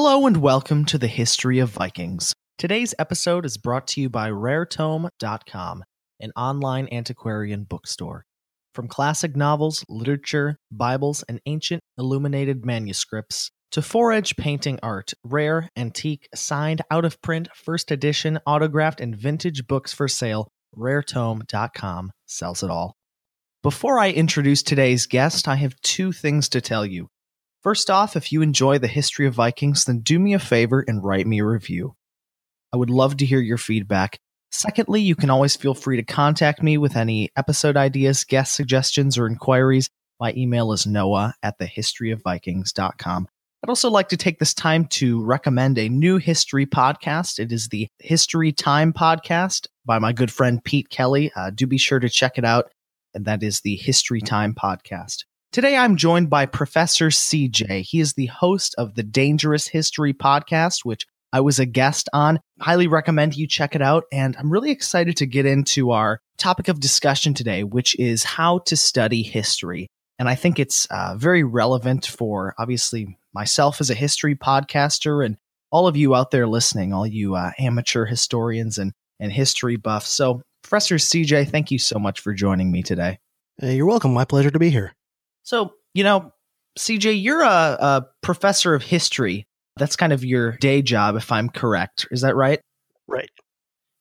Hello and welcome to the History of Vikings. Today's episode is brought to you by RareTome.com, an online antiquarian bookstore. From classic novels, literature, Bibles, and ancient illuminated manuscripts to fore-edge painting art, rare, antique, signed, out of print, first edition, autographed, and vintage books for sale, RareTome.com sells it all. Before I introduce today's guest, I have two things to tell you. First off, if you enjoy the history of Vikings, then do me a favor and write me a review. I would love to hear your feedback. Secondly, you can always feel free to contact me with any episode ideas, guest suggestions, or inquiries. My email is noah at thehistoryofvikings.com. I'd also like to take this time to recommend a new history podcast. It is the History Time podcast by my good friend Pete Kelly. Uh, do be sure to check it out. And that is the History Time podcast. Today, I'm joined by Professor CJ. He is the host of the Dangerous History podcast, which I was a guest on. Highly recommend you check it out. And I'm really excited to get into our topic of discussion today, which is how to study history. And I think it's uh, very relevant for obviously myself as a history podcaster and all of you out there listening, all you uh, amateur historians and, and history buffs. So, Professor CJ, thank you so much for joining me today. Hey, you're welcome. My pleasure to be here. So, you know, CJ, you're a, a professor of history. That's kind of your day job, if I'm correct. Is that right? Right.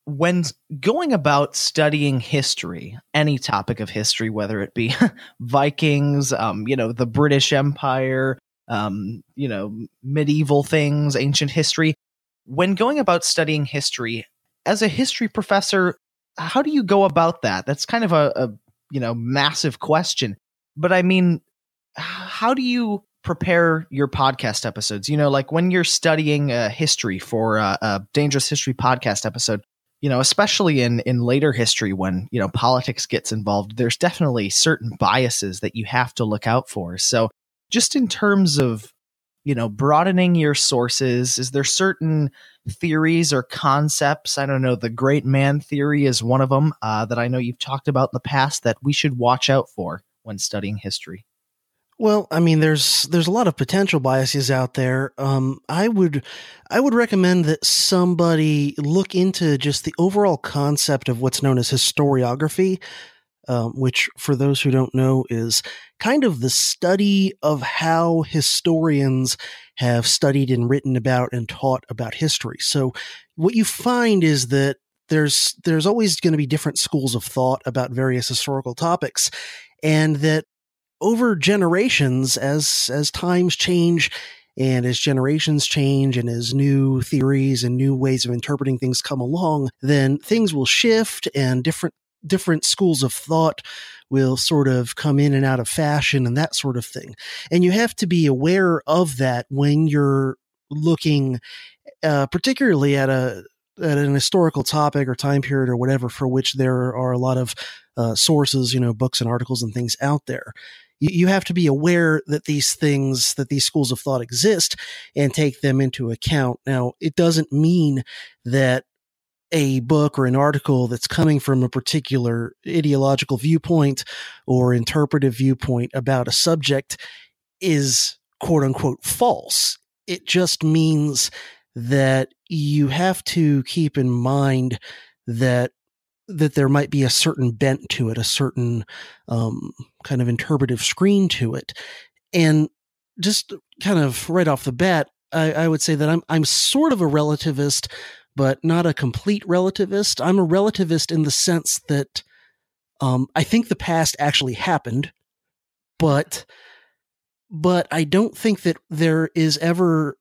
When going about studying history, any topic of history, whether it be Vikings, um, you know, the British Empire, um, you know, medieval things, ancient history, when going about studying history, as a history professor, how do you go about that? That's kind of a, a you know massive question. But I mean, how do you prepare your podcast episodes? You know, like when you're studying uh, history for uh, a dangerous history podcast episode, you know, especially in in later history when you know politics gets involved, there's definitely certain biases that you have to look out for. So, just in terms of you know broadening your sources, is there certain theories or concepts? I don't know. The great man theory is one of them uh, that I know you've talked about in the past that we should watch out for when studying history. Well, I mean, there's there's a lot of potential biases out there. Um, I would I would recommend that somebody look into just the overall concept of what's known as historiography, um, which, for those who don't know, is kind of the study of how historians have studied and written about and taught about history. So, what you find is that there's there's always going to be different schools of thought about various historical topics, and that over generations as as times change and as generations change and as new theories and new ways of interpreting things come along then things will shift and different different schools of thought will sort of come in and out of fashion and that sort of thing. And you have to be aware of that when you're looking uh, particularly at a at an historical topic or time period or whatever for which there are a lot of uh, sources, you know, books and articles and things out there you, you have to be aware that these things, that these schools of thought exist and take them into account. Now, it doesn't mean that a book or an article that's coming from a particular ideological viewpoint or interpretive viewpoint about a subject is quote unquote false. It just means that you have to keep in mind that that there might be a certain bent to it, a certain um, kind of interpretive screen to it. And just kind of right off the bat, I, I, would say that I'm I'm sort of a relativist, but not a complete relativist. I'm a relativist in the sense that um, I think the past actually happened, but but I don't think that there is ever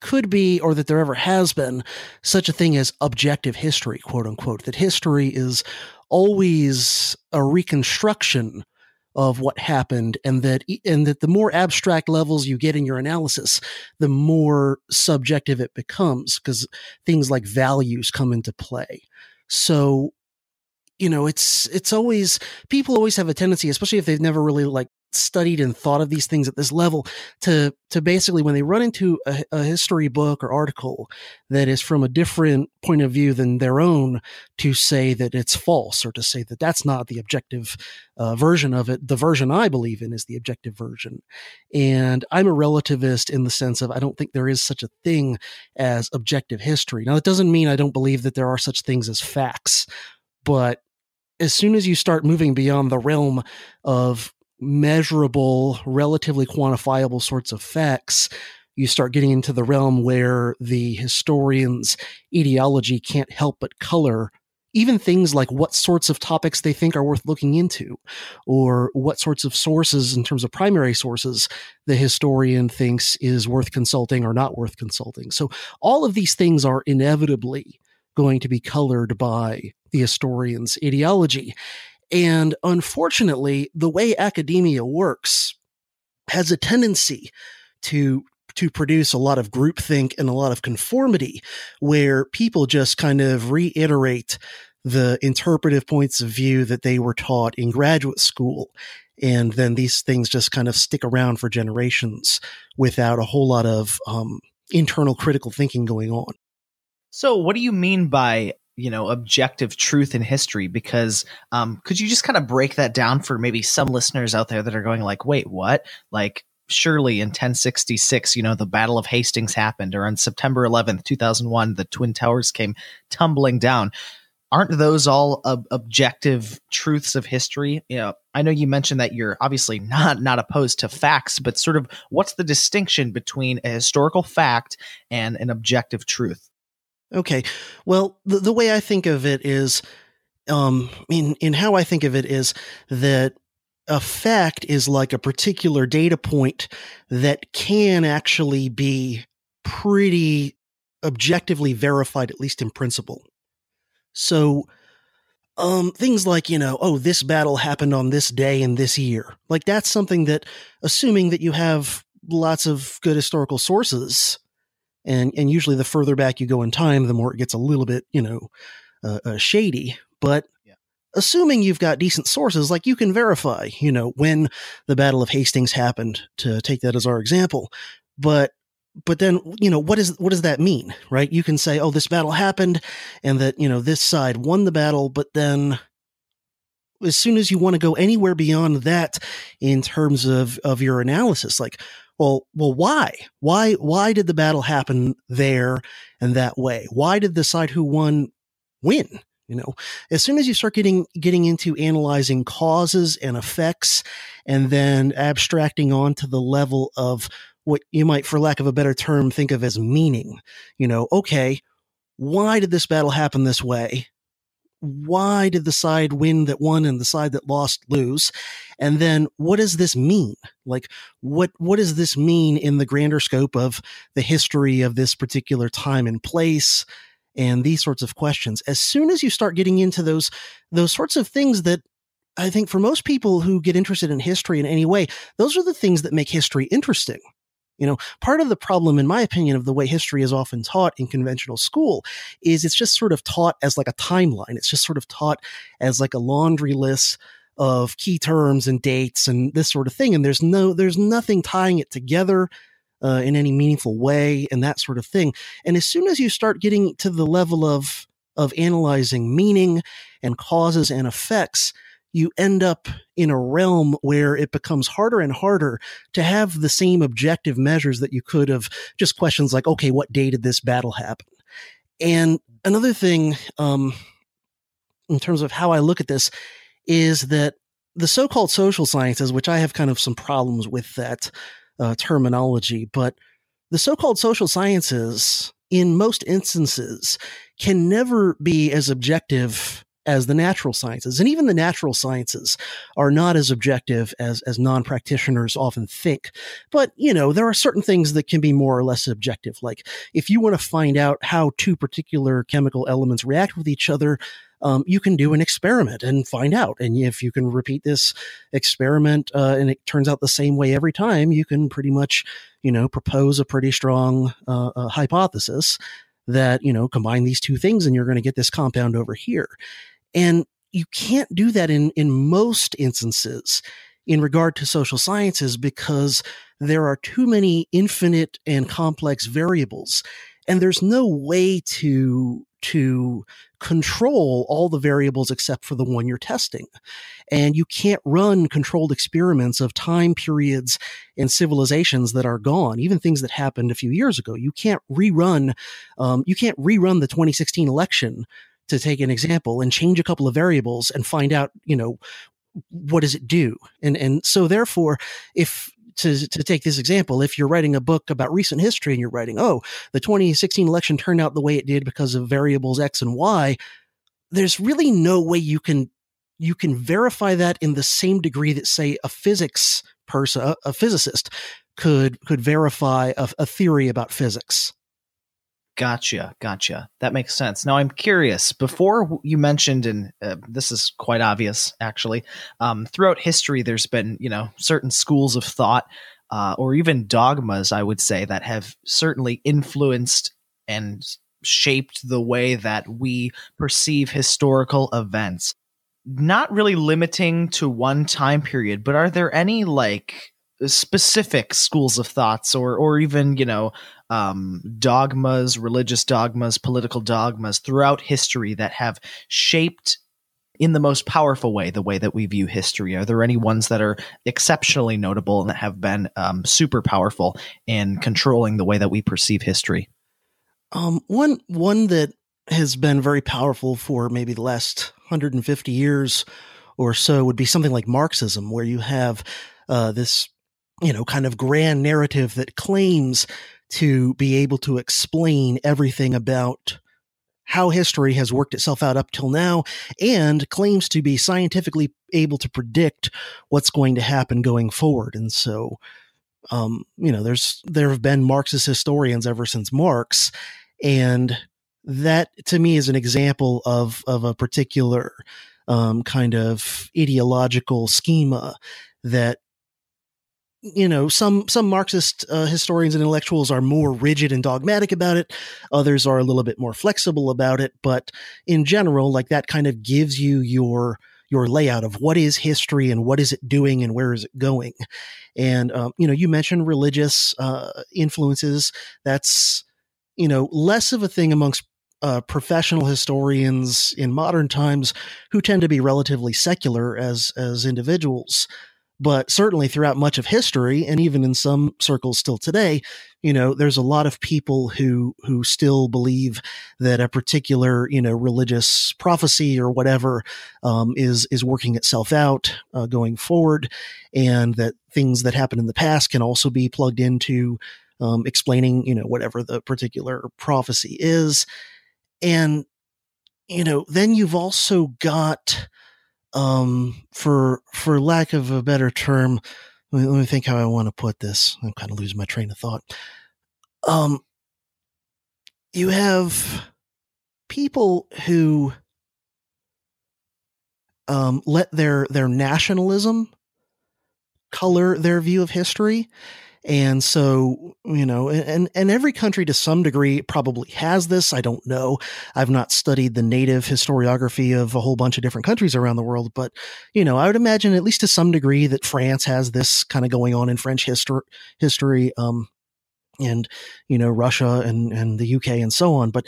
could be or that there ever has been such a thing as objective history, quote unquote, that history is always a reconstruction of what happened and that and that the more abstract levels you get in your analysis the more subjective it becomes because things like values come into play. So you know it's it's always people always have a tendency especially if they've never really like studied and thought of these things at this level to to basically when they run into a, a, history book or article that is from a different point of view than their own to say that it's false or to say that that's not the objective uh, version of it the version i believe in is the objective version. And i'm a relativist in the sense of i don't think there is such a thing as objective history. Now that doesn't mean i don't believe that there are such things as facts but as soon as you start moving beyond the realm of measurable, relatively quantifiable sorts of facts, you start getting into the realm where the historian's ideology can't help but color even things like what sorts of topics they think are worth looking into, or what sorts of sources, in terms of primary sources, the historian thinks is worth consulting or not worth consulting. So all of these things are inevitably going to be colored by the historian's ideology. And unfortunately, the way academia works has a tendency to to produce a lot of groupthink and a lot of conformity where people just kind of reiterate the interpretive points of view that they were taught in graduate school. And then these things just kind of stick around for generations without a whole lot of um, internal critical thinking going on. So, what do you mean by you know objective truth in history because um could you just kind of break that down for maybe some listeners out there that are going like wait what? Like surely in 1066 you know the battle of hastings happened or on september 11th 2001 the twin towers came tumbling down. Aren't those all ob- objective truths of history? You know i know you mentioned that you're obviously not not opposed to facts but sort of what's the distinction between a historical fact and an objective truth Okay. Well, the, the way I think of it is, um, in, in how I think of it is that a fact is like a particular data point that can actually be pretty objectively verified, at least in principle. So, um, things like, you know, oh, this battle happened on this day in this year. Like, that's something that, assuming that you have lots of good historical sources, and and usually the further back you go in time, the more it gets a little bit you know uh, uh, shady. But yeah. assuming you've got decent sources, like you can verify, you know, when the Battle of Hastings happened, to take that as our example. But but then you know what is what does that mean, right? You can say, oh, this battle happened, and that you know this side won the battle, but then as soon as you want to go anywhere beyond that in terms of of your analysis like well, well, why? Why, why did the battle happen there and that way? Why did the side who won win? You know, as soon as you start getting, getting into analyzing causes and effects and then abstracting on to the level of what you might, for lack of a better term, think of as meaning, you know, okay, why did this battle happen this way? Why did the side win that won and the side that lost lose? And then what does this mean? Like what what does this mean in the grander scope of the history of this particular time and place? And these sorts of questions. As soon as you start getting into those those sorts of things that I think for most people who get interested in history in any way, those are the things that make history interesting. You know, part of the problem, in my opinion, of the way history is often taught in conventional school is it's just sort of taught as like a timeline. It's just sort of taught as like a laundry list of key terms and dates and this sort of thing. And there's no, there's nothing tying it together uh, in any meaningful way and that sort of thing. And as soon as you start getting to the level of, of analyzing meaning and causes and effects, you end up in a realm where it becomes harder and harder to have the same objective measures that you could have just questions like, okay, what day did this battle happen? And another thing, um, in terms of how I look at this is that the so-called social sciences, which I have kind of some problems with that uh, terminology, but the so-called social sciences in most instances can never be as objective as the natural sciences. And even the natural sciences are not as objective as, as non practitioners often think. But, you know, there are certain things that can be more or less objective. Like if you want to find out how two particular chemical elements react with each other, um, you can do an experiment and find out. And if you can repeat this experiment uh, and it turns out the same way every time, you can pretty much, you know, propose a pretty strong uh, uh, hypothesis that, you know, combine these two things and you're going to get this compound over here. And you can't do that in, in most instances in regard to social sciences because there are too many infinite and complex variables and there's no way to to control all the variables except for the one you're testing. And you can't run controlled experiments of time periods and civilizations that are gone, even things that happened a few years ago. You can't rerun, um, you can't rerun the 2016 election to take an example and change a couple of variables and find out, you know, what does it do? And, and so therefore, if to, to take this example, if you're writing a book about recent history and you're writing, oh, the 2016 election turned out the way it did because of variables X and Y, there's really no way you can you can verify that in the same degree that say a physics person, a, a physicist could could verify a, a theory about physics. Gotcha, gotcha. That makes sense. Now I'm curious. Before you mentioned, and uh, this is quite obvious, actually, um, throughout history, there's been you know certain schools of thought, uh, or even dogmas, I would say, that have certainly influenced and shaped the way that we perceive historical events. Not really limiting to one time period, but are there any like specific schools of thoughts or or even you know um, dogmas religious dogmas political dogmas throughout history that have shaped in the most powerful way the way that we view history. Are there any ones that are exceptionally notable and that have been um, super powerful in controlling the way that we perceive history? Um, one one that has been very powerful for maybe the last 150 years or so would be something like marxism where you have uh, this you know, kind of grand narrative that claims to be able to explain everything about how history has worked itself out up till now and claims to be scientifically able to predict what's going to happen going forward. And so, um, you know, there's, there have been Marxist historians ever since Marx. And that to me is an example of, of a particular, um, kind of ideological schema that you know some some marxist uh, historians and intellectuals are more rigid and dogmatic about it. Others are a little bit more flexible about it. But in general like that kind of gives you your your layout of what is history and what is it doing and where is it going. And um, you know you mentioned religious uh, influences. That's you know less of a thing amongst uh, professional historians in modern times who tend to be relatively secular as as individuals but certainly throughout much of history and even in some circles still today you know there's a lot of people who who still believe that a particular you know religious prophecy or whatever um, is is working itself out uh, going forward and that things that happened in the past can also be plugged into um, explaining you know whatever the particular prophecy is. And you know then you've also got um, for for lack of a better term, let me, let me think how I want to put this. I'm kind of losing my train of thought. Um, you have people who um, let their their nationalism color their view of history and so, you know, and, and every country to some degree probably has this. I don't know. I've not studied the native historiography of a whole bunch of different countries around the world, but, you know, I would imagine at least to some degree that France has this kind of going on in French history, history, um, and, you know, Russia and, and the UK and so on. But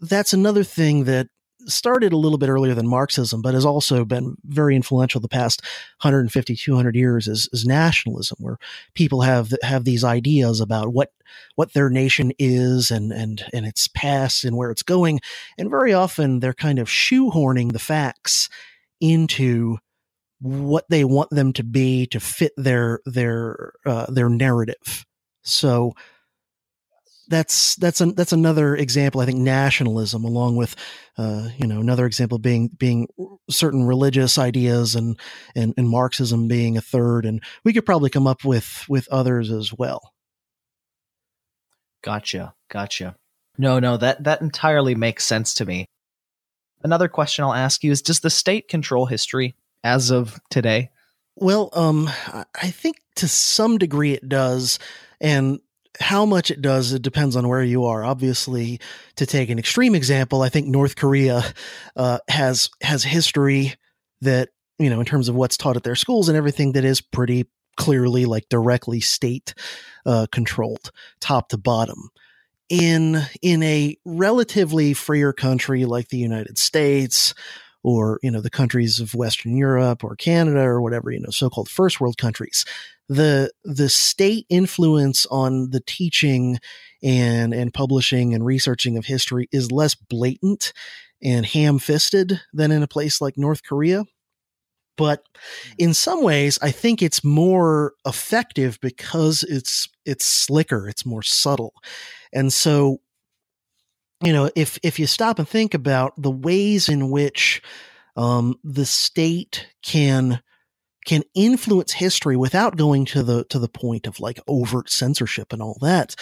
that's another thing that started a little bit earlier than Marxism, but has also been very influential the past 150, 200 years is, is nationalism, where people have have these ideas about what what their nation is and and and its past and where it's going, and very often they're kind of shoehorning the facts into what they want them to be to fit their their uh, their narrative. So that's that's an, that's another example. I think nationalism, along with uh, you know another example being being certain religious ideas and, and and Marxism being a third, and we could probably come up with with others as well. Gotcha, gotcha. No, no, that that entirely makes sense to me. Another question I'll ask you is: Does the state control history as of today? Well, um, I think to some degree it does, and how much it does, it depends on where you are. Obviously, to take an extreme example, I think North Korea uh, has has history that you know, in terms of what's taught at their schools and everything that is pretty clearly like directly state uh, controlled, top to bottom. In in a relatively freer country like the United States, or you know the countries of Western Europe or Canada or whatever you know so-called first world countries, the the state influence on the teaching and and publishing and researching of history is less blatant and ham-fisted than in a place like North Korea. But mm. in some ways i think it's more effective because it's it's slicker it's more subtle. And so you know if if you stop and think about the ways in which um, the state can can influence history without going to the to the point of like overt censorship and all that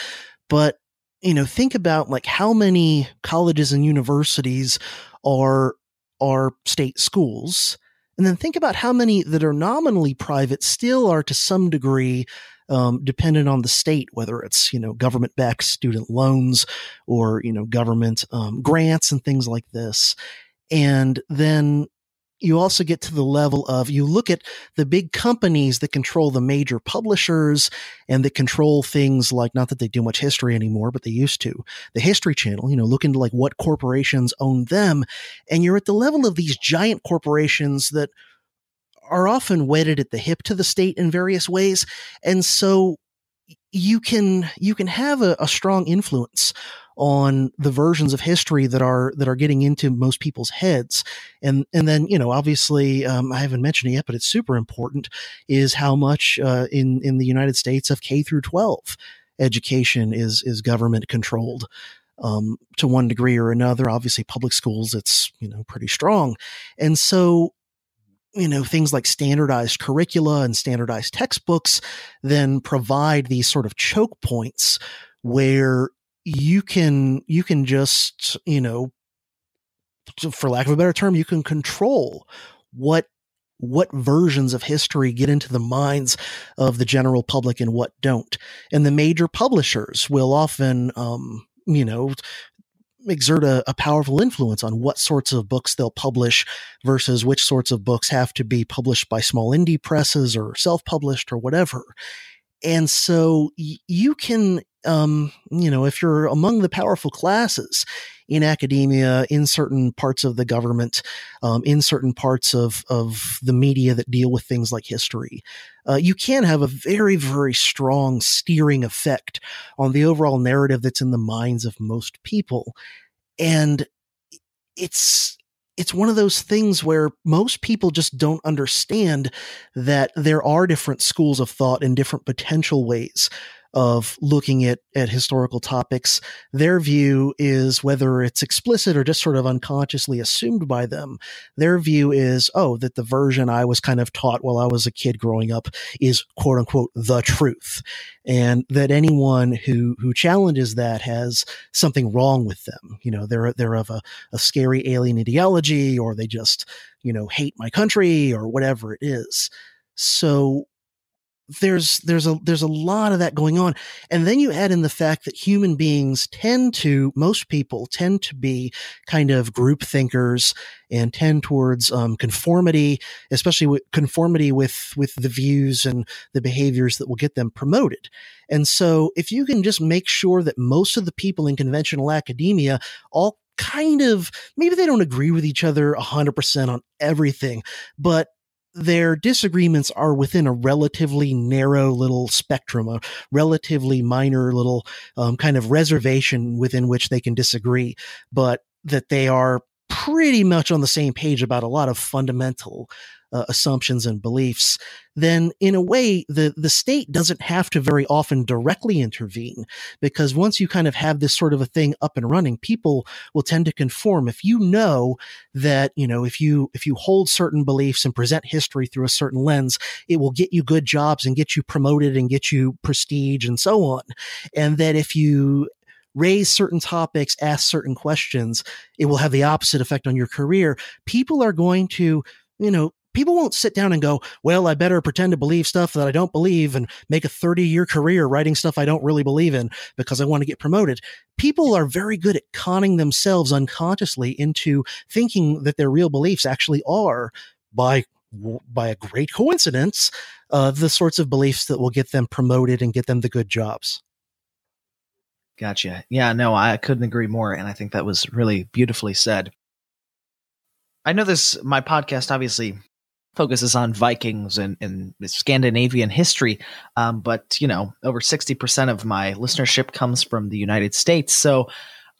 but you know think about like how many colleges and universities are are state schools and then think about how many that are nominally private still are to some degree um, dependent on the state, whether it's you know government backed student loans or you know government um, grants and things like this. And then you also get to the level of you look at the big companies that control the major publishers and that control things like not that they do much history anymore but they used to the history channel you know look into like what corporations own them and you're at the level of these giant corporations that are often wedded at the hip to the state in various ways and so you can you can have a, a strong influence on the versions of history that are that are getting into most people's heads. And and then you know obviously um, i haven't mentioned it yet but it's super important is how much uh, in in the united states of k through 12 education is is government controlled um, to one degree or another. Obviously public schools it's you know pretty strong. And so you know things like standardized curricula and standardized textbooks then provide these sort of choke points where you can you can just you know for lack of a better term you can control what what versions of history get into the minds of the general public and what don't. And the major publishers will often um, you know exert a, a, powerful influence on what sorts of books they'll publish versus which sorts of books have to be published by small indie presses or self-published or whatever. And so y- you can um, you know, if you're among the powerful classes in academia, in certain parts of the government, um, in certain parts of, of the media that deal with things like history, uh, you can have a very, very strong steering effect on the overall narrative that's in the minds of most people. And it's, it's one of those things where most people just don't understand that there are different schools of thought and different potential ways of looking at, at historical topics. Their view is whether it's explicit or just sort of unconsciously assumed by them. Their view is, oh, that the version I was kind of taught while I was a kid growing up is quote unquote the truth. And that anyone who, who challenges that has something wrong with them. You know, they're, they're of a, a scary alien ideology or they just, you know, hate my country or whatever it is. So there's there's a there's a lot of that going on. And then you add in the fact that human beings tend to most people tend to be kind of group thinkers and tend towards um, conformity especially with conformity with with the views and the behaviors that will get them promoted. And so if you can just make sure that most of the people in conventional academia all kind of maybe they don't agree with each other 100% on everything but their disagreements are within a relatively narrow little spectrum, a relatively minor little um, kind of reservation within which they can disagree, but that they are pretty much on the same page about a lot of fundamental uh, assumptions and beliefs, then in a way, the, the state doesn't have to very often directly intervene because once you kind of have this sort of a thing up and running, people will tend to conform. If you know that, you know, if you, if you hold certain beliefs and present history through a certain lens, it will get you good jobs and get you promoted and get you prestige and so on. And that if you raise certain topics, ask certain questions, it will have the opposite effect on your career. People are going to, you know, people won't sit down and go, well, I better pretend to believe stuff that I don't believe and make a 30 year career writing stuff I don't really believe in because I want to get promoted. People are very good at conning themselves unconsciously into thinking that their real beliefs actually are by by a great coincidence, uh, the sorts of beliefs that will get them promoted and get them the good jobs. Gotcha. Yeah, no, I couldn't agree more. And I think that was really beautifully said. I know this, my podcast obviously focuses on Vikings and, and Scandinavian history, um, but, you know, over 60% of my listenership comes from the United States. So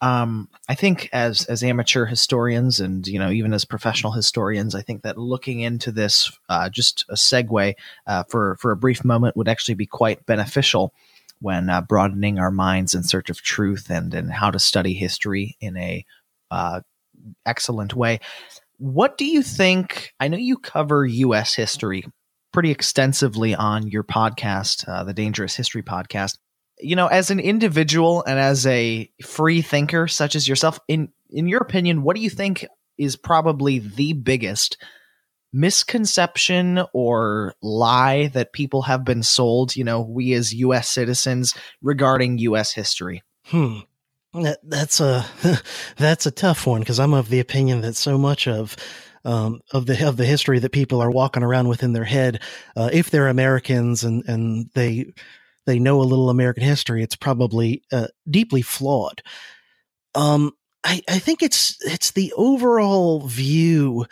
um, I think as as amateur historians and you know even as professional historians, I think that looking into this, uh, just a segue uh, for for a brief moment, would actually be quite beneficial when uh, broadening our minds in search of truth and and how to study history in a uh, excellent way. What do you think? I know you cover U.S. history pretty extensively on your podcast, uh, the Dangerous History podcast you know, as an individual and as a free thinker such as yourself, in in your opinion, what do you think is probably the biggest misconception or lie that people have been sold, you know, we as US citizens regarding US history? Hmm. That, that's a that's a tough one because I'm of the opinion that so much of um, of the of the history that people are walking around with in their head, uh, if they're Americans and and they they know a little American history, it's probably uh, deeply flawed. Um, I, I think it's it's the overall view.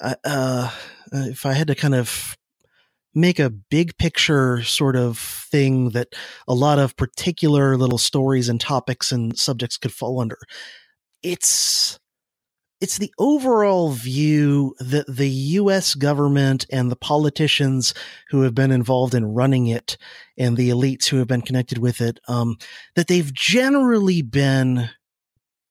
Uh, uh, if I had to kind of make a big picture sort of thing that a lot of particular little stories and topics and subjects could fall under, it's it's the overall view that the US government and the politicians who have been involved in running it and the elites who have been connected with it, um, that they've generally been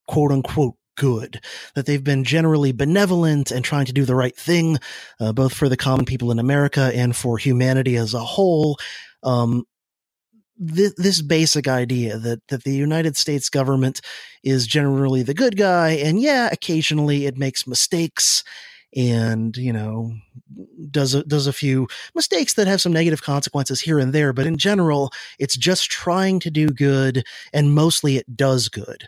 quote unquote good, that they've been generally benevolent and trying to do the right thing, uh, both for the common people in America and for humanity as a whole. Um, this, this basic idea that that the United States government is generally the good guy, and yeah, occasionally it makes mistakes, and you know does a, does a few mistakes that have some negative consequences here and there, but in general, it's just trying to do good, and mostly it does good.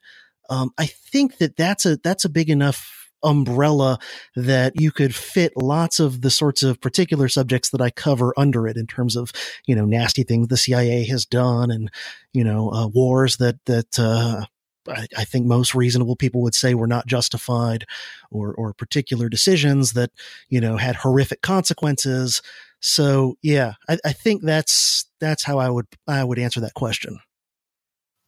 Um, I think that that's a that's a big enough umbrella that you could fit lots of the sorts of particular subjects that I cover under it in terms of, you know, nasty things the CIA has done and, you know, uh, wars that, that, uh, I, think most reasonable people would say were not justified or, or particular decisions that, you know, had horrific consequences. So yeah, I, I think that's, that's how I would, I would answer that question.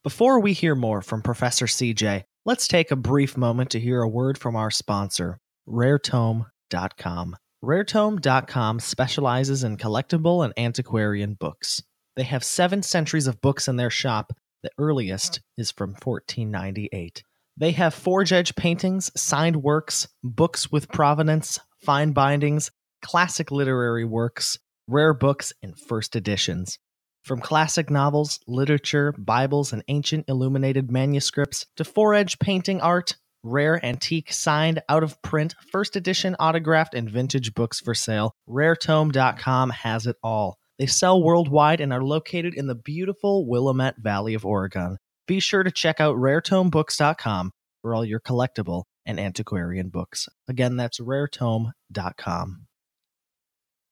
Before we hear more from Professor CJ, Let's take a brief moment to hear a word from our sponsor, raretome.com. Raretome.com specializes in collectible and antiquarian books. They have seven centuries of books in their shop. The earliest is from 1498. They have fore-edge paintings, signed works, books with provenance, fine bindings, classic literary works, rare books, and first editions. From classic novels, literature, Bibles, and ancient illuminated manuscripts to fore-edge painting art, rare, antique, signed, out of print, first edition, autographed, and vintage books for sale, raretome.com has it all. They sell worldwide and are located in the beautiful Willamette Valley of Oregon. Be sure to check out raretomebooks.com for all your collectible and antiquarian books. Again, that's raretome.com.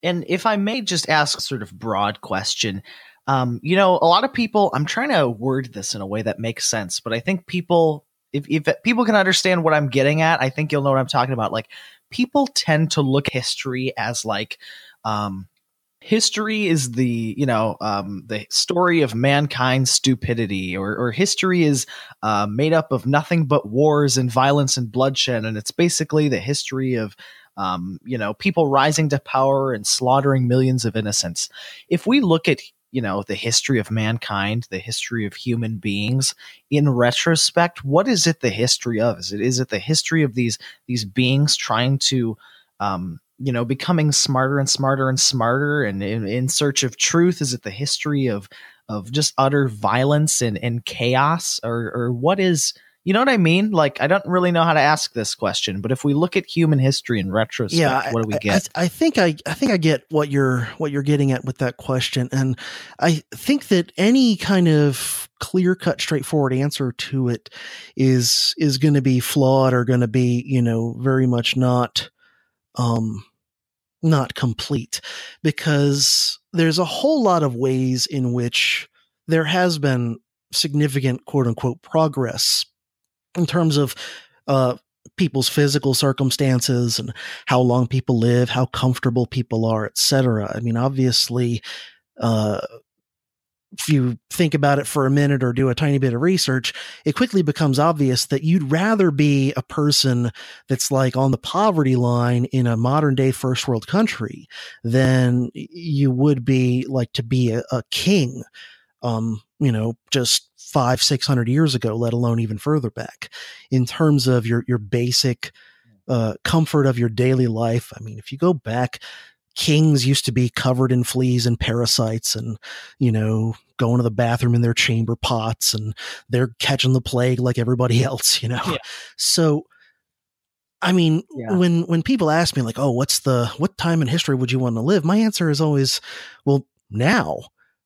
And if I may just ask sort of broad question, um, you know, a lot of people, I'm trying to word this in a way that makes sense, but I think people, if, if people can understand what I'm getting at, I think you'll know what I'm talking about. Like, people tend to look history as like, um, history is the you know um, the story of mankind's stupidity or, or history is uh, made up of nothing but wars and violence and bloodshed and it's basically the history of um, you know people rising to power and slaughtering millions of innocents if we look at you know the history of mankind the history of human beings. In retrospect what is it the history of? Is it is it the history of these these beings trying to um you know becoming smarter and smarter and smarter and in, in search of truth? Is it the history of of just utter violence and and chaos? Or or what is you know what I mean? Like, I don't really know how to ask this question, but if we look at human history in retrospect, yeah, what do we get? I, I, think I, I think I get what you're what you're getting at with that question, and I think that any kind of clear cut, straightforward answer to it is is going to be flawed or going to be, you know, very much not, um, not complete because there's a whole lot of ways in which there has been significant quote unquote progress in terms of uh, people's physical circumstances and how long people live, how comfortable people are, etc. I mean, obviously, uh, if you think about it for a minute or do a tiny bit of research, it quickly becomes obvious that you'd rather be a person that's like on the poverty line in a modern day first world country than you would be like to be a, a king. Um, you know, just five, six hundred years ago, let alone even further back in terms of your, your basic, uh, comfort of your daily life. I mean, if you go back kings used to be covered in fleas and parasites and you know going to the bathroom in their chamber pots and they're catching the plague like everybody else you know yeah. so i mean yeah. when when people ask me like oh what's the what time in history would you want to live my answer is always well now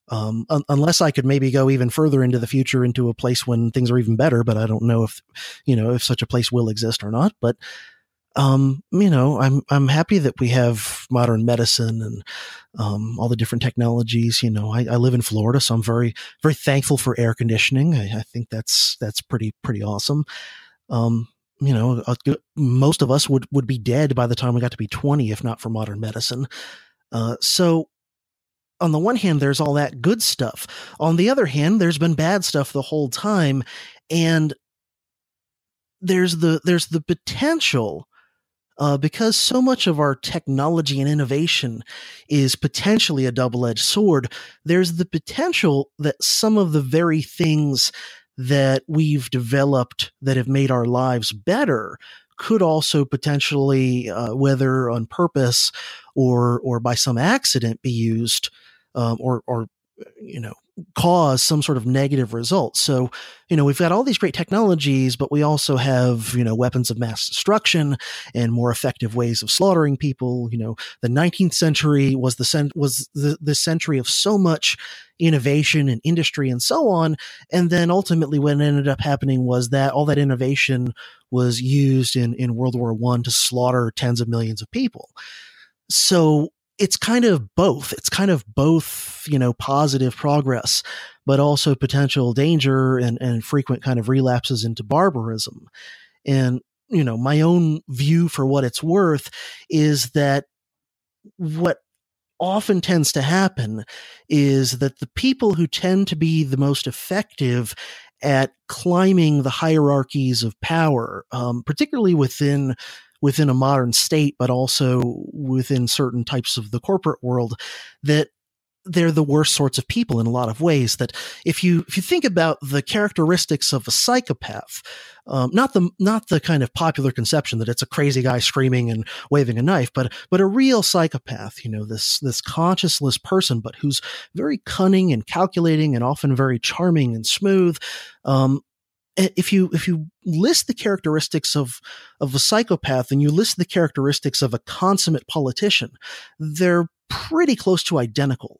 um, un- unless I could maybe go even further into the future into a place when things are even better, but I don't know if, you know, if such a place will exist or not. But um, you know, I'm I'm happy that we have modern medicine and um, all the different technologies. You know, I, I, live in Florida, so I'm very very thankful for air conditioning. I, I think that's that's pretty pretty awesome. Um, you know, most of us would would be dead by the time we got to be 20 if not for modern medicine. Uh, so on the one hand, there's all that good stuff. On the other hand, there's been bad stuff the whole time, and there's the there's the potential uh, because so much of our technology and innovation is potentially a double edged sword, there's the potential that some of the very things that we've developed that have made our lives better could also potentially, uh, whether on purpose or or by some accident, be used um, or or you know cause some sort of negative result. So, you know, we've got all these great technologies, but we also have, you know, weapons of mass destruction and more effective ways of slaughtering people. You know, the 19th century was the cent- was the, the century of so much innovation and industry and so on. And then ultimately what ended up happening was that all that innovation was used in, in World War One to slaughter tens of millions of people. So it's kind of both. It's kind of both, you know, positive progress, but also potential danger and, and frequent kind of relapses into barbarism. And, you know, my own view for what it's worth is that what often tends to happen is that the people who tend to be the most effective at climbing the hierarchies of power, um, particularly within within a modern state, but also within certain types of the corporate world that they're the worst sorts of people in a lot of ways that if you if you think about the characteristics of a psychopath um, not the not the kind of popular conception that it's a crazy guy screaming and waving a knife but but a real psychopath you know this this conscienceless person but who's very cunning and calculating and often very charming and smooth um, if you if you list the characteristics of of a psychopath and you list the characteristics of a consummate politician, they're pretty close to identical.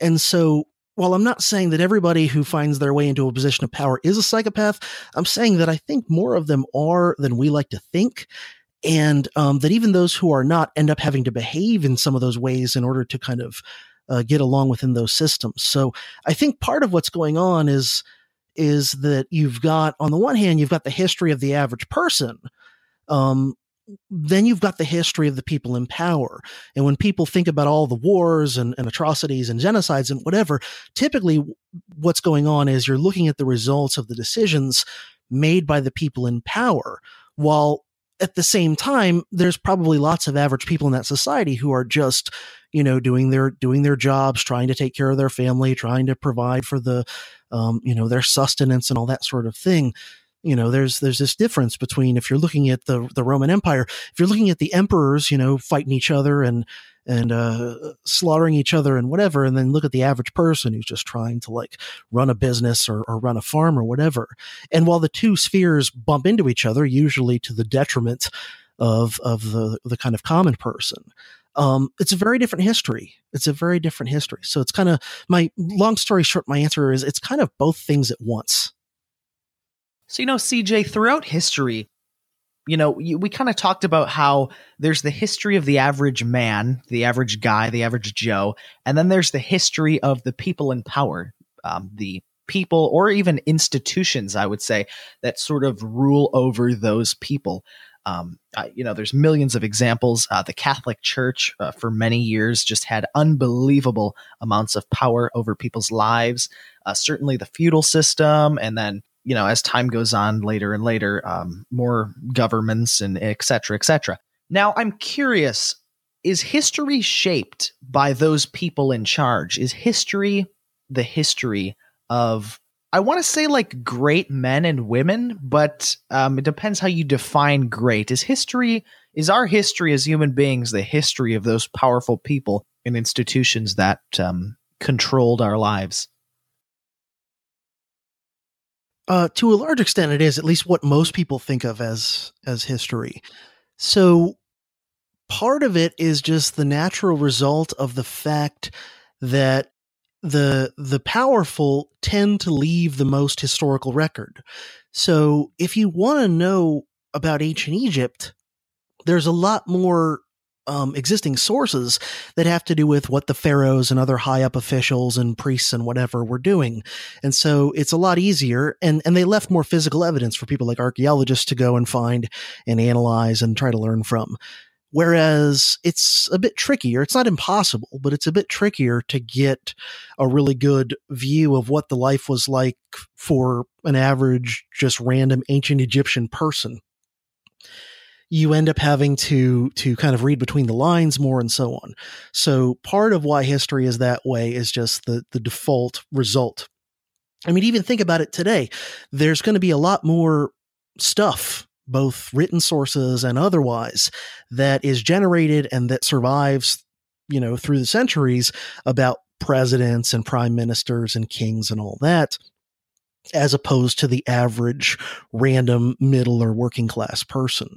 And so while I'm not saying that everybody who finds their way into a position of power is a psychopath, I'm saying that I think more of them are than we like to think. And um, that even those who are not end up having to behave in some of those ways in order to kind of uh, get along within those systems. So I think part of what's going on is is that you've got, on the one hand, you've got the history of the average person. Um, then you've got the history of the people in power. And when people think about all the wars and, and, atrocities and genocides and whatever, typically what's going on is you're looking at the results of the decisions made by the people in power. While at the same time, there's probably lots of average people in that society who are just, you know, doing their doing their jobs, trying to take care of their family, trying to provide for the um, you know, their sustenance and all that sort of thing. You know, there's there's this difference between if you're looking at the the Roman Empire, if you're looking at the emperors, you know, fighting each other and and uh, slaughtering each other and whatever, and then look at the average person who's just trying to like run a business or, or run a farm or whatever. And while the two spheres bump into each other, usually to the detriment of of the the kind of common person, um, it's a very different history. It's a very different history. So it's kind of my long story short. My answer is it's kind of both things at once. So you know, CJ, throughout history, you know, we kind of talked about how there's the history of the average man, the average guy, the average Joe, and then there's the history of the people in power, um, the people or even institutions, I would say, that sort of rule over those people. Um, uh, you know, there's millions of examples. Uh, the Catholic Church, uh, for many years, just had unbelievable amounts of power over people's lives. Uh, certainly, the feudal system, and then you know, as time goes on, later and later, um, more governments and et cetera, et cetera. Now, I'm curious: is history shaped by those people in charge? Is history the history of I want to say like great men and women, but um, it depends how you define great. Is history is our history as human beings the history of those powerful people and institutions that um, controlled our lives? Uh, to a large extent, it is at least what most people think of as as history. So part of it is just the natural result of the fact that the the powerful tend to leave the most historical record. So if you want to know about ancient Egypt, there's a lot more um, existing sources that have to do with what the pharaohs and other high up officials and priests and whatever were doing. And so it's a lot easier. And, and they left more physical evidence for people like archaeologists to go and find and analyze and try to learn from. Whereas it's a bit trickier. It's not impossible, but it's a bit trickier to get a really good view of what the life was like for an average, just random ancient Egyptian person. You end up having to to kind of read between the lines more and so on. So part of why history is that way is just the the default result. I mean, even think about it today. There's going to be a lot more stuff both written sources and otherwise, that is generated and that survives, you know, through the centuries about presidents and prime ministers and kings and all that, as opposed to the average random middle or working class person.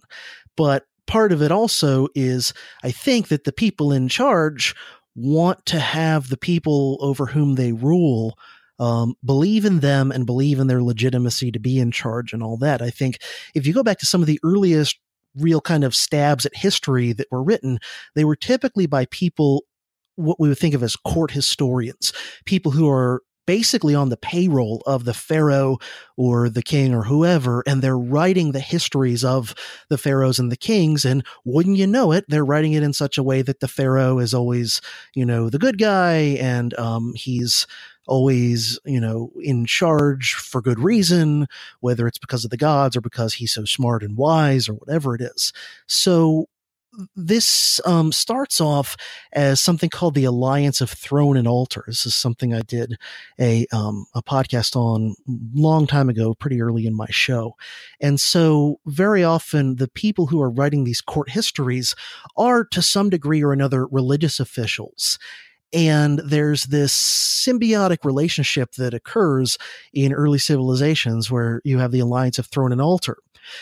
But part of it also is, I think that the people in charge want to have the people over whom they rule um, believe in them and believe in their legitimacy to be in charge and all that. I think if you go back to some of the earliest real kind of stabs at history that were written, they were typically by people what we would think of as court historians, people who are basically on the payroll of the pharaoh or the king or whoever, and they're writing the histories of the pharaohs and the kings. And wouldn't you know it, they're writing it in such a way that the pharaoh is always, you know, the good guy, and um, he's always, you know, in charge for good reason, whether it's because of the gods or because he's so smart and wise or whatever it is. So this um, starts off as something called the Alliance of Throne and Altar. This is something I did a um, a podcast on long time ago, pretty early in my show, and so very often the people who are writing these court histories are to some degree or another religious officials, and there's this symbiotic relationship that occurs in early civilizations where you have the alliance of throne and altar.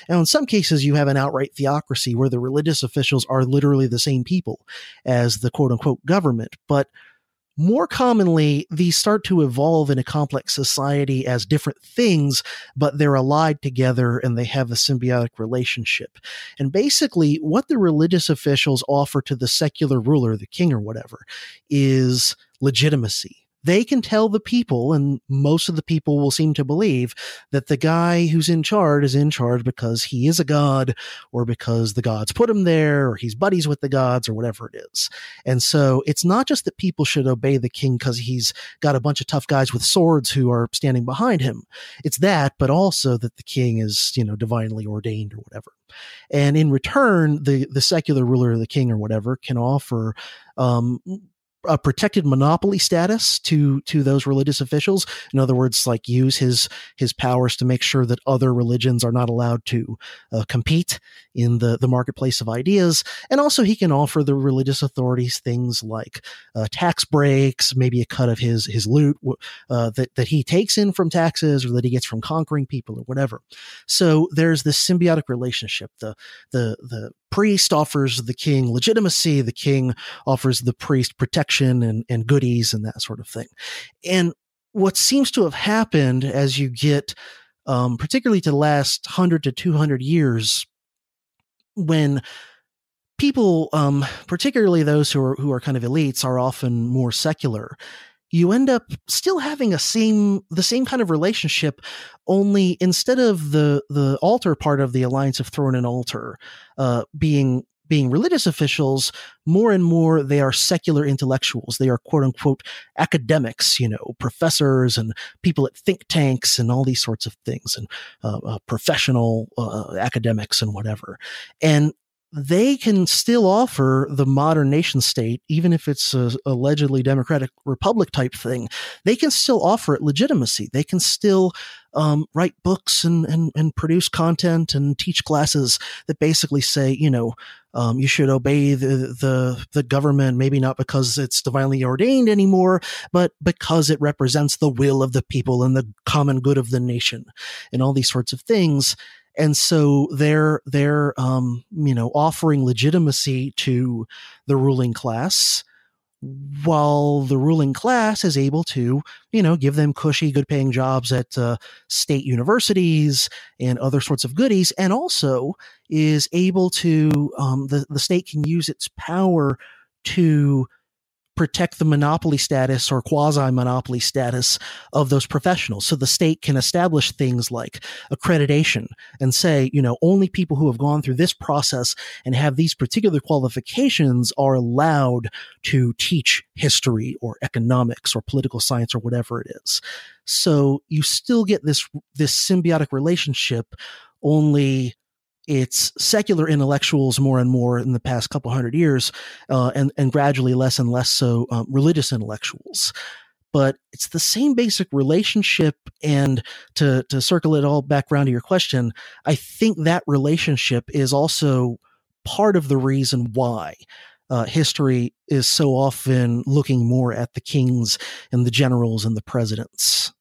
Now, in some cases, you have an outright theocracy where the religious officials are literally the same people as the quote unquote government. But more commonly, these start to evolve in a complex society as different things, but they're allied together and they have a symbiotic relationship. And basically, what the religious officials offer to the secular ruler, the king or whatever, is legitimacy they can tell the people, and most of the people will seem to believe that the guy who's in charge is in charge because he is a god or because the gods put him there or he's buddies with the gods or whatever it is. And so it's not just that people should obey the king because he's got a bunch of tough guys with swords who are standing behind him. It's that, but also that the king is, you know, divinely ordained or whatever. And in return, the, the secular ruler, the king or whatever, can offer um, a protected monopoly status to to those religious officials. In other words, like use his his powers to make sure that other religions are not allowed to uh, compete in the the marketplace of ideas. And also, he can offer the religious authorities things like uh, tax breaks, maybe a cut of his his loot uh, that that he takes in from taxes or that he gets from conquering people or whatever. So there's this symbiotic relationship. The the the priest offers the king legitimacy, the king offers the priest protection and, and goodies and that sort of thing. And what seems to have happened as you get, um, particularly to the last 100 to 200 years, when people, um, particularly those who are who are kind of elites, are often more secular. You end up still having a same the same kind of relationship, only instead of the the altar part of the alliance of throne and altar uh, being being religious officials, more and more they are secular intellectuals. They are quote unquote academics, you know, professors and people at think tanks and all these sorts of things, and uh, uh, professional uh, academics and whatever. And they can still offer the modern nation state, even if it's a allegedly democratic republic type thing. They can still offer it legitimacy. They can still um, write books and, and and produce content and teach classes that basically say, you know, um, you should obey the, the the government, maybe not because it's divinely ordained anymore, but because it represents the will of the people and the common good of the nation, and all these sorts of things and so they're they're um, you know offering legitimacy to the ruling class while the ruling class is able to you know give them cushy good paying jobs at uh, state universities and other sorts of goodies and also is able to um, the, the state can use its power to protect the monopoly status or quasi monopoly status of those professionals. So the state can establish things like accreditation and say, you know, only people who have gone through this process and have these particular qualifications are allowed to teach history or economics or political science or whatever it is. So you still get this, this symbiotic relationship only it's secular intellectuals more and more in the past couple hundred years, uh, and and gradually less and less so um, religious intellectuals. But it's the same basic relationship. And to to circle it all back around to your question, I think that relationship is also part of the reason why uh, history is so often looking more at the kings and the generals and the presidents.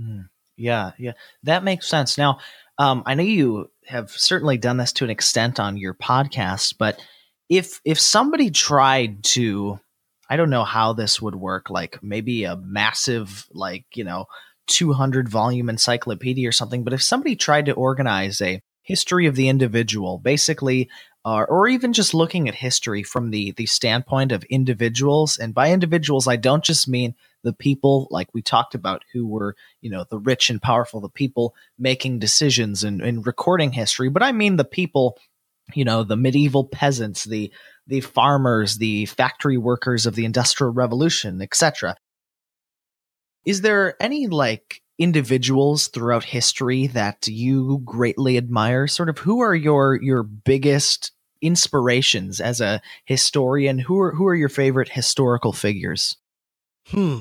Mm, yeah, yeah, that makes sense. Now, um, I know you have certainly done this to an extent on your podcast, but if if somebody tried to, I don't know how this would work, like maybe a massive, like you know, two hundred volume encyclopedia or something. But if somebody tried to organize a history of the individual, basically uh, or even just looking at history from the the standpoint of individuals and by individuals i don't just mean the people like we talked about who were you know the rich and powerful the people making decisions and, and recording history. But i mean the people you know the medieval peasants the the farmers the factory workers of the industrial revolution etc is there any like individuals throughout history that you greatly admire? Sort of who are your your biggest inspirations as a historian? Who are who are your favorite historical figures Hmm.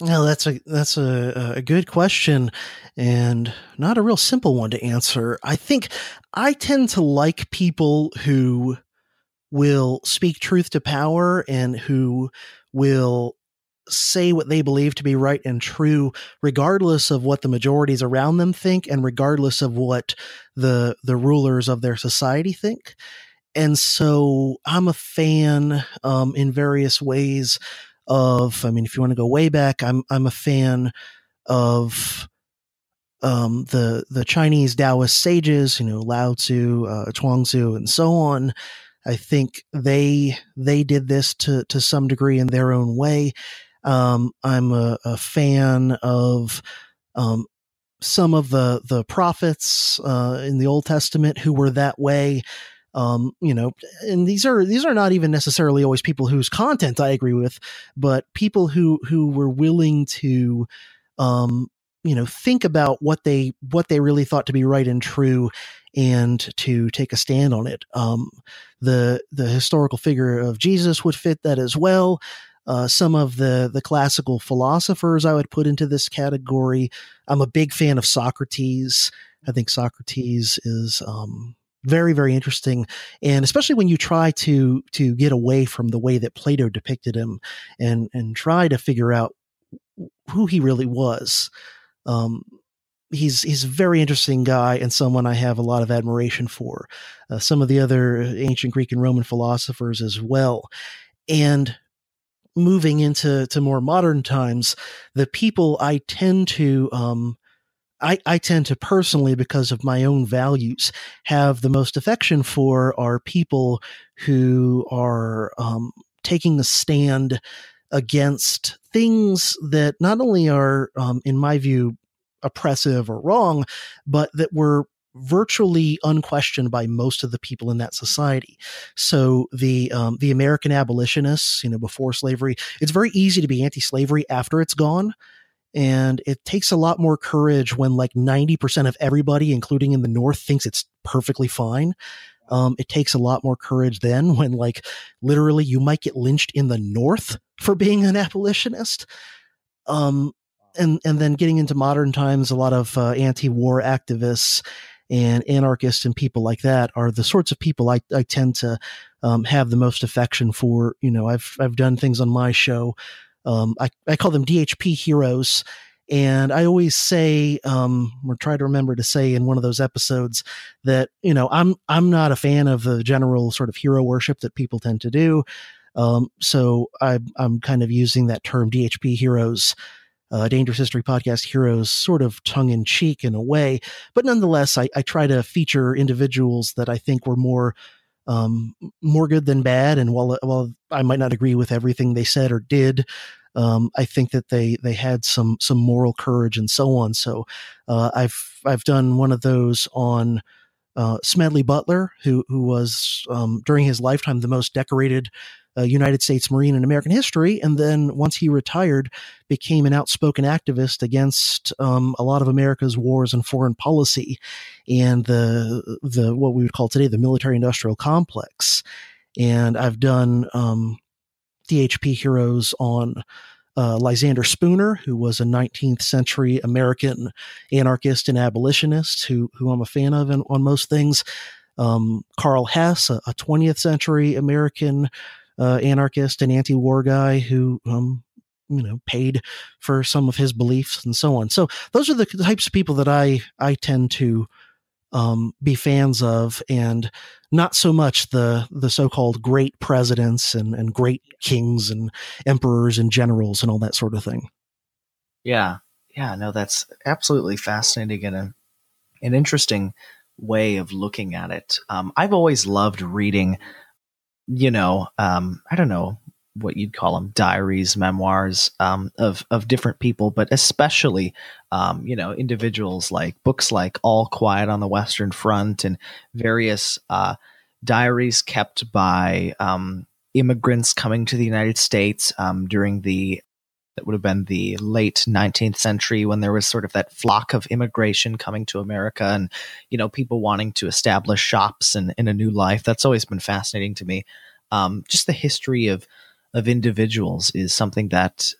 Well, that's a that's a, a good question, and not a real simple one to answer. I think I tend to like people who will speak truth to power and who will say what they believe to be right and true, regardless of what the majorities around them think, and regardless of what the the rulers of their society think. And so, I'm a fan um, in various ways of, I mean, if you want to go way back, I'm, I'm a fan of, um, the, the Chinese Taoist sages, you know, Lao Tzu, uh, Chuang-Tzu, and so on. I think they, they did this to, to some degree in their own way. Um, I'm a, a, fan of, um, some of the the prophets uh, in the Old Testament who were that way um, you know, and these are these are not even necessarily always people whose content I agree with, but people who who were willing to, um, you know, think about what they what they really thought to be right and true, and to take a stand on it. Um, the the historical figure of Jesus would fit that as well. Uh, some of the the classical philosophers I would put into this category. I'm a big fan of Socrates. I think Socrates is um, very very interesting and especially when you try to to get away from the way that plato depicted him and and try to figure out who he really was. Um he's he's a very interesting guy and someone i have a lot of admiration for uh, some of the other ancient greek and roman philosophers as well. And moving into to more modern times the people i tend to um I, I tend to personally, because of my own values, have the most affection for are people who are um, taking a stand against things that not only are, um, in my view, oppressive or wrong, but that were virtually unquestioned by most of the people in that society. So the um, the American abolitionists, you know, before slavery, it's very easy to be anti-slavery after it's gone. And it takes a lot more courage when like 90% of everybody, including in the North, thinks it's perfectly fine. Um, it takes a lot more courage then when like literally you might get lynched in the North for being an abolitionist. Um, and, and then getting into modern times, a lot of uh, anti-war activists and anarchists and people like that are the sorts of people I, I tend to um, have the most affection for. You know, I've I've done things on my show. Um, I, I call them DHP heroes. And I always say, um, or try to remember to say in one of those episodes that, you know, I'm, I'm not a fan of the general sort of hero worship that people tend to do. Um, so I, I'm kind of using that term DHP heroes uh, Dangerous History Podcast Heroes sort of tongue in cheek in a way. But nonetheless, I, I, try to feature individuals that I think were more um, more good than bad. And while while I might not agree with everything they said or did, um, I think that they they had some some moral courage and so on. So uh, I've I've done one of those on. Uh, Smedley Butler, who who was um, during his lifetime the most decorated uh, United States Marine in American history, and then once he retired, became an outspoken activist against um, a lot of America's wars and foreign policy, and the the what we would call today the military industrial complex. And I've done um, DHP heroes on uh, Lysander Spooner, who was a 19th century American anarchist and abolitionist, who who I'm a fan of in, on most things. Um, Karl Hess, a, a 20th century American uh, anarchist and anti-war guy who um, you know paid for some of his beliefs and so on. So those are the types of people that I I tend to um, be fans of, and not so much the the so-called great presidents and and great kings and emperors and generals and all that sort of thing. Yeah, yeah, no, that's absolutely fascinating and a, an interesting way of looking at it. Um, I've always loved reading you know, um, I don't know what you'd call them, diaries, memoirs um, of of different people, but especially, um, you know, individuals like books like All Quiet on the Western Front and various uh, diaries kept by um, immigrants coming to the United States um, during the that would have been the late 19th century when there was sort of that flock of immigration coming to America and, you know, people wanting to establish shops and in a new life. That's always been fascinating to me. Um, just the history of, of individuals is something that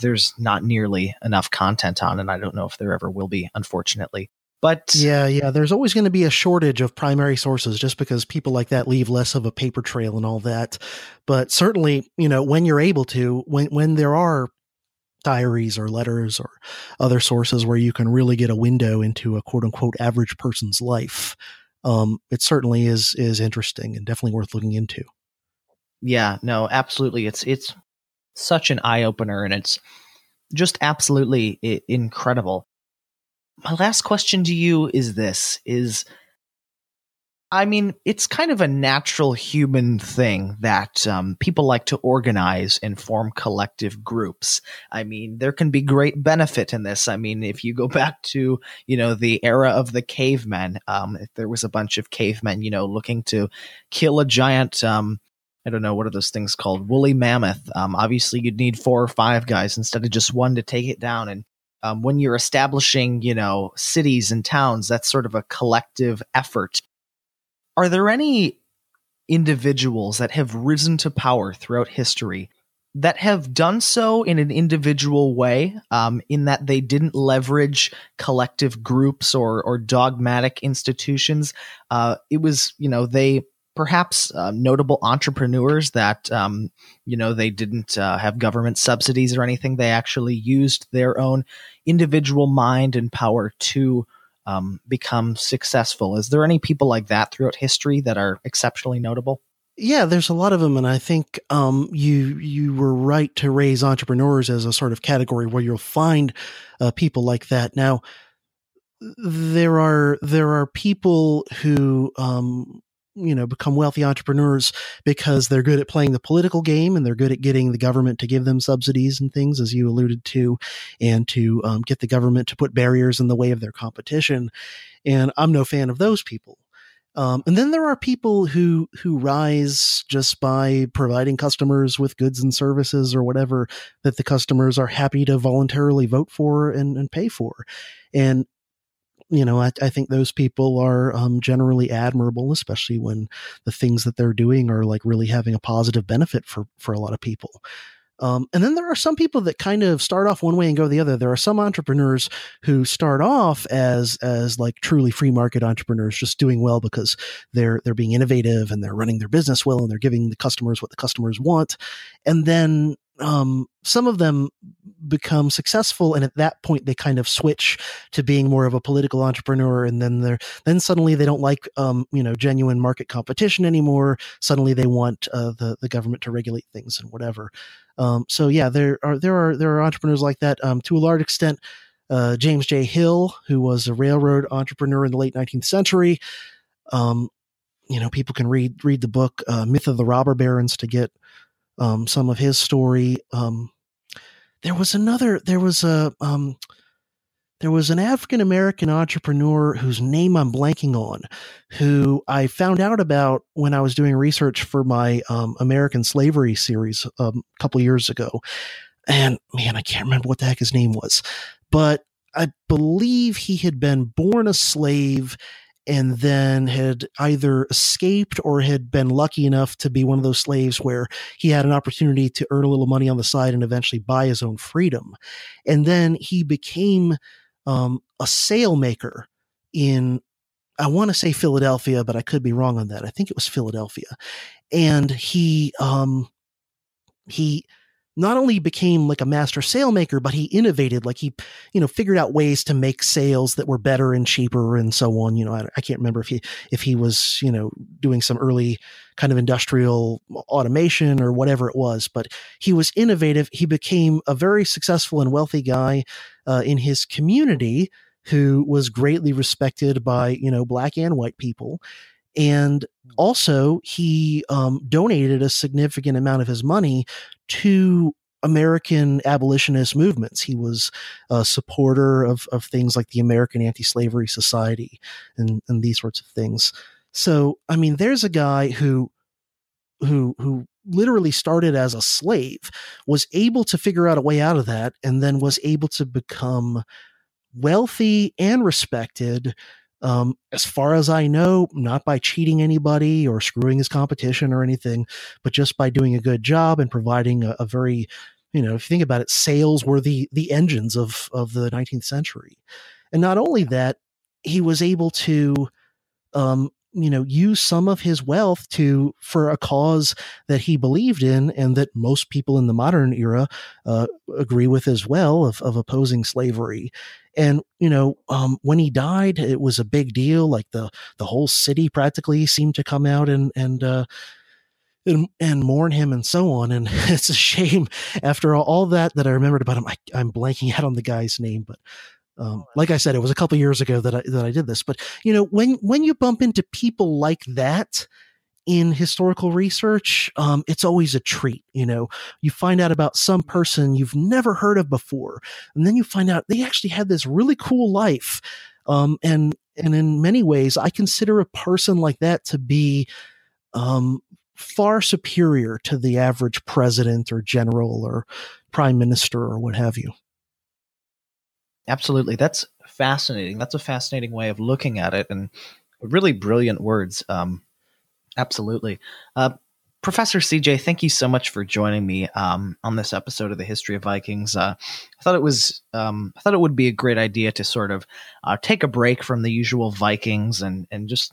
there's not nearly enough content on, and I don't know if there ever will be, unfortunately. But yeah, yeah, there's always going to be a shortage of primary sources just because people like that leave less of a paper trail and all that. But certainly, you know, when you're able to, when when there are diaries or letters or other sources where you can really get a window into a quote unquote average person's life. Um, it certainly is is interesting and definitely worth looking into. Yeah, no, absolutely. It's it's such an eye opener, and it's just absolutely I- incredible. My last question to you is this: is I mean, it's kind of a natural human thing that um, people like to organize and form collective groups. I mean, there can be great benefit in this. I mean, if you go back to, you know, the era of the cavemen, um, if there was a bunch of cavemen, you know, looking to kill a giant, um, I don't know, what are those things called? Woolly mammoth. Um, obviously, you'd need four or five guys instead of just one to take it down. And um, when you're establishing, you know, cities and towns, that's sort of a collective effort are there any individuals that have risen to power throughout history that have done so in an individual way, um, in that they didn't leverage collective groups or or dogmatic institutions. Uh, it was, you know, they perhaps uh, notable entrepreneurs that, um, you know, they didn't uh, have government subsidies or anything. They actually used their own individual mind and power to um, become successful. Is there any people like that throughout history that are exceptionally notable? Yeah, there's a lot of them, and I think um, you you were right to raise entrepreneurs as a sort of category where you'll find uh, people like that. Now, there are there are people who um, you know become wealthy entrepreneurs because they're good at playing the political game and they're good at getting the government to give them subsidies and things as you alluded to and to um, get the government to put barriers in the way of their competition and i'm no fan of those people um, and then there are people who who rise just by providing customers with goods and services or whatever that the customers are happy to voluntarily vote for and, and pay for. And you know, I, I, think those people are um, generally admirable, especially when the things that they're doing are like really having a positive benefit for for a lot of people. Um, and then there are some people that kind of start off one way and go the other. There are some entrepreneurs who start off as as like truly free market entrepreneurs, just doing well because they're they're being innovative and they're running their business well and they're giving the customers what the customers want. And then um, some of them become successful and at that point they kind of switch to being more of a political entrepreneur and then they're then suddenly they don't like um, you know genuine market competition anymore. Suddenly they want uh, the the government to regulate things and whatever. Um, so yeah there are there are there are entrepreneurs like that. Um, to a large extent uh, James J. Hill who was a railroad entrepreneur in the late 19th century. Um, you know people can read read the book uh, Myth of the Robber Barons to get um, some of his story. Um, there was another. There was a. Um, there was an African American entrepreneur whose name I'm blanking on, who I found out about when I was doing research for my um, American Slavery series um, a couple years ago. And man, I can't remember what the heck his name was, but I believe he had been born a slave and then had either escaped or had been lucky enough to be one of those slaves where he had an opportunity to earn a little money on the side and eventually buy his own freedom. And then he became um, a sailmaker in, I want to say Philadelphia, but I could be wrong on that. I think it was Philadelphia. And he, um, he, not only became like a master sailmaker, but he innovated, like he, you know, figured out ways to make sails that were better and cheaper and so on. You know, I, I, can't remember if he, if he was, you know, doing some early kind of industrial automation or whatever it was, but he was innovative. He became a very successful and wealthy guy uh, in his community who was greatly respected by, you know, black and white people. And also, he um, donated a significant amount of his money to American abolitionist movements. He was a supporter of, of things like the American Anti Slavery Society and, and these sorts of things. So, I mean, there's a guy who who who literally started as a slave was able to figure out a way out of that and then was able to become wealthy and respected um, as far as I know, not by cheating anybody or screwing his competition or anything, but just by doing a good job and providing a, a very, you know, if you think about it, sails were the the engines of of the 19th century, and not only that, he was able to um, you know use some of his wealth to for a cause that he believed in and that most people in the modern era uh, agree with as well of, of opposing slavery and you know um, when he died it was a big deal like the the whole city practically seemed to come out and and uh, and, and mourn him and so on. And it's a shame after all, all that that I remembered about him. I, am blanking out on the guy's name, but um, oh, like I said, it was a couple years ago that I that I did this, but you know, when when you bump into people like that in historical research, um, it's always a treat. You know, you find out about some person you've never heard of before, and then you find out they actually had this really cool life. Um, and and in many ways, I consider a person like that to be um, far superior to the average president or general or prime minister or what have you. Absolutely. That's fascinating. That's a fascinating way of looking at it and really brilliant words. Um, absolutely. Uh, Professor CJ, thank you so much for joining me um, on this episode of the History of Vikings. Uh, I thought it was, um, I thought it would be a great idea to sort of uh, take a break from the usual Vikings and and just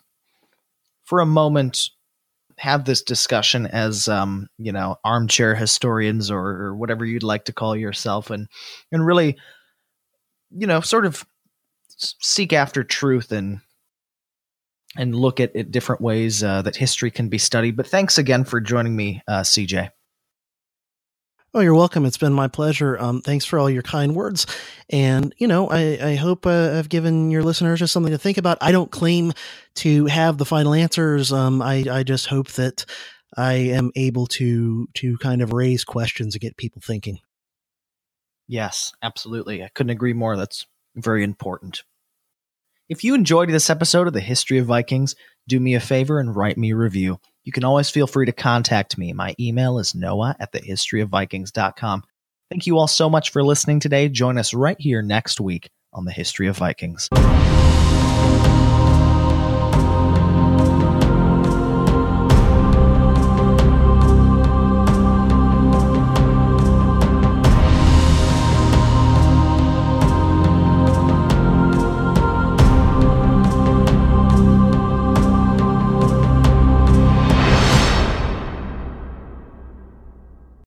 for a moment have this discussion as um, you know armchair historians or, or whatever you'd like to call yourself, and and really you know, sort of seek after truth and and look at, at different ways uh, that history can be studied. But thanks again for joining me, uh, CJ. Oh, you're welcome. It's been my pleasure. Um, thanks for all your kind words. And, you know, I, I hope uh, I've given your listeners just something to think about. I don't claim to have the final answers. Um, I, I just hope that I am able to to kind of raise questions and get people thinking. Yes, absolutely. I couldn't agree more. That's very important. If you enjoyed this episode of the History of Vikings, do me a favor and write me a review. You can always feel free to contact me. My email is noah at thehistoryofvikings.com. Thank you all so much for listening today. Join us right here next week on the History of Vikings.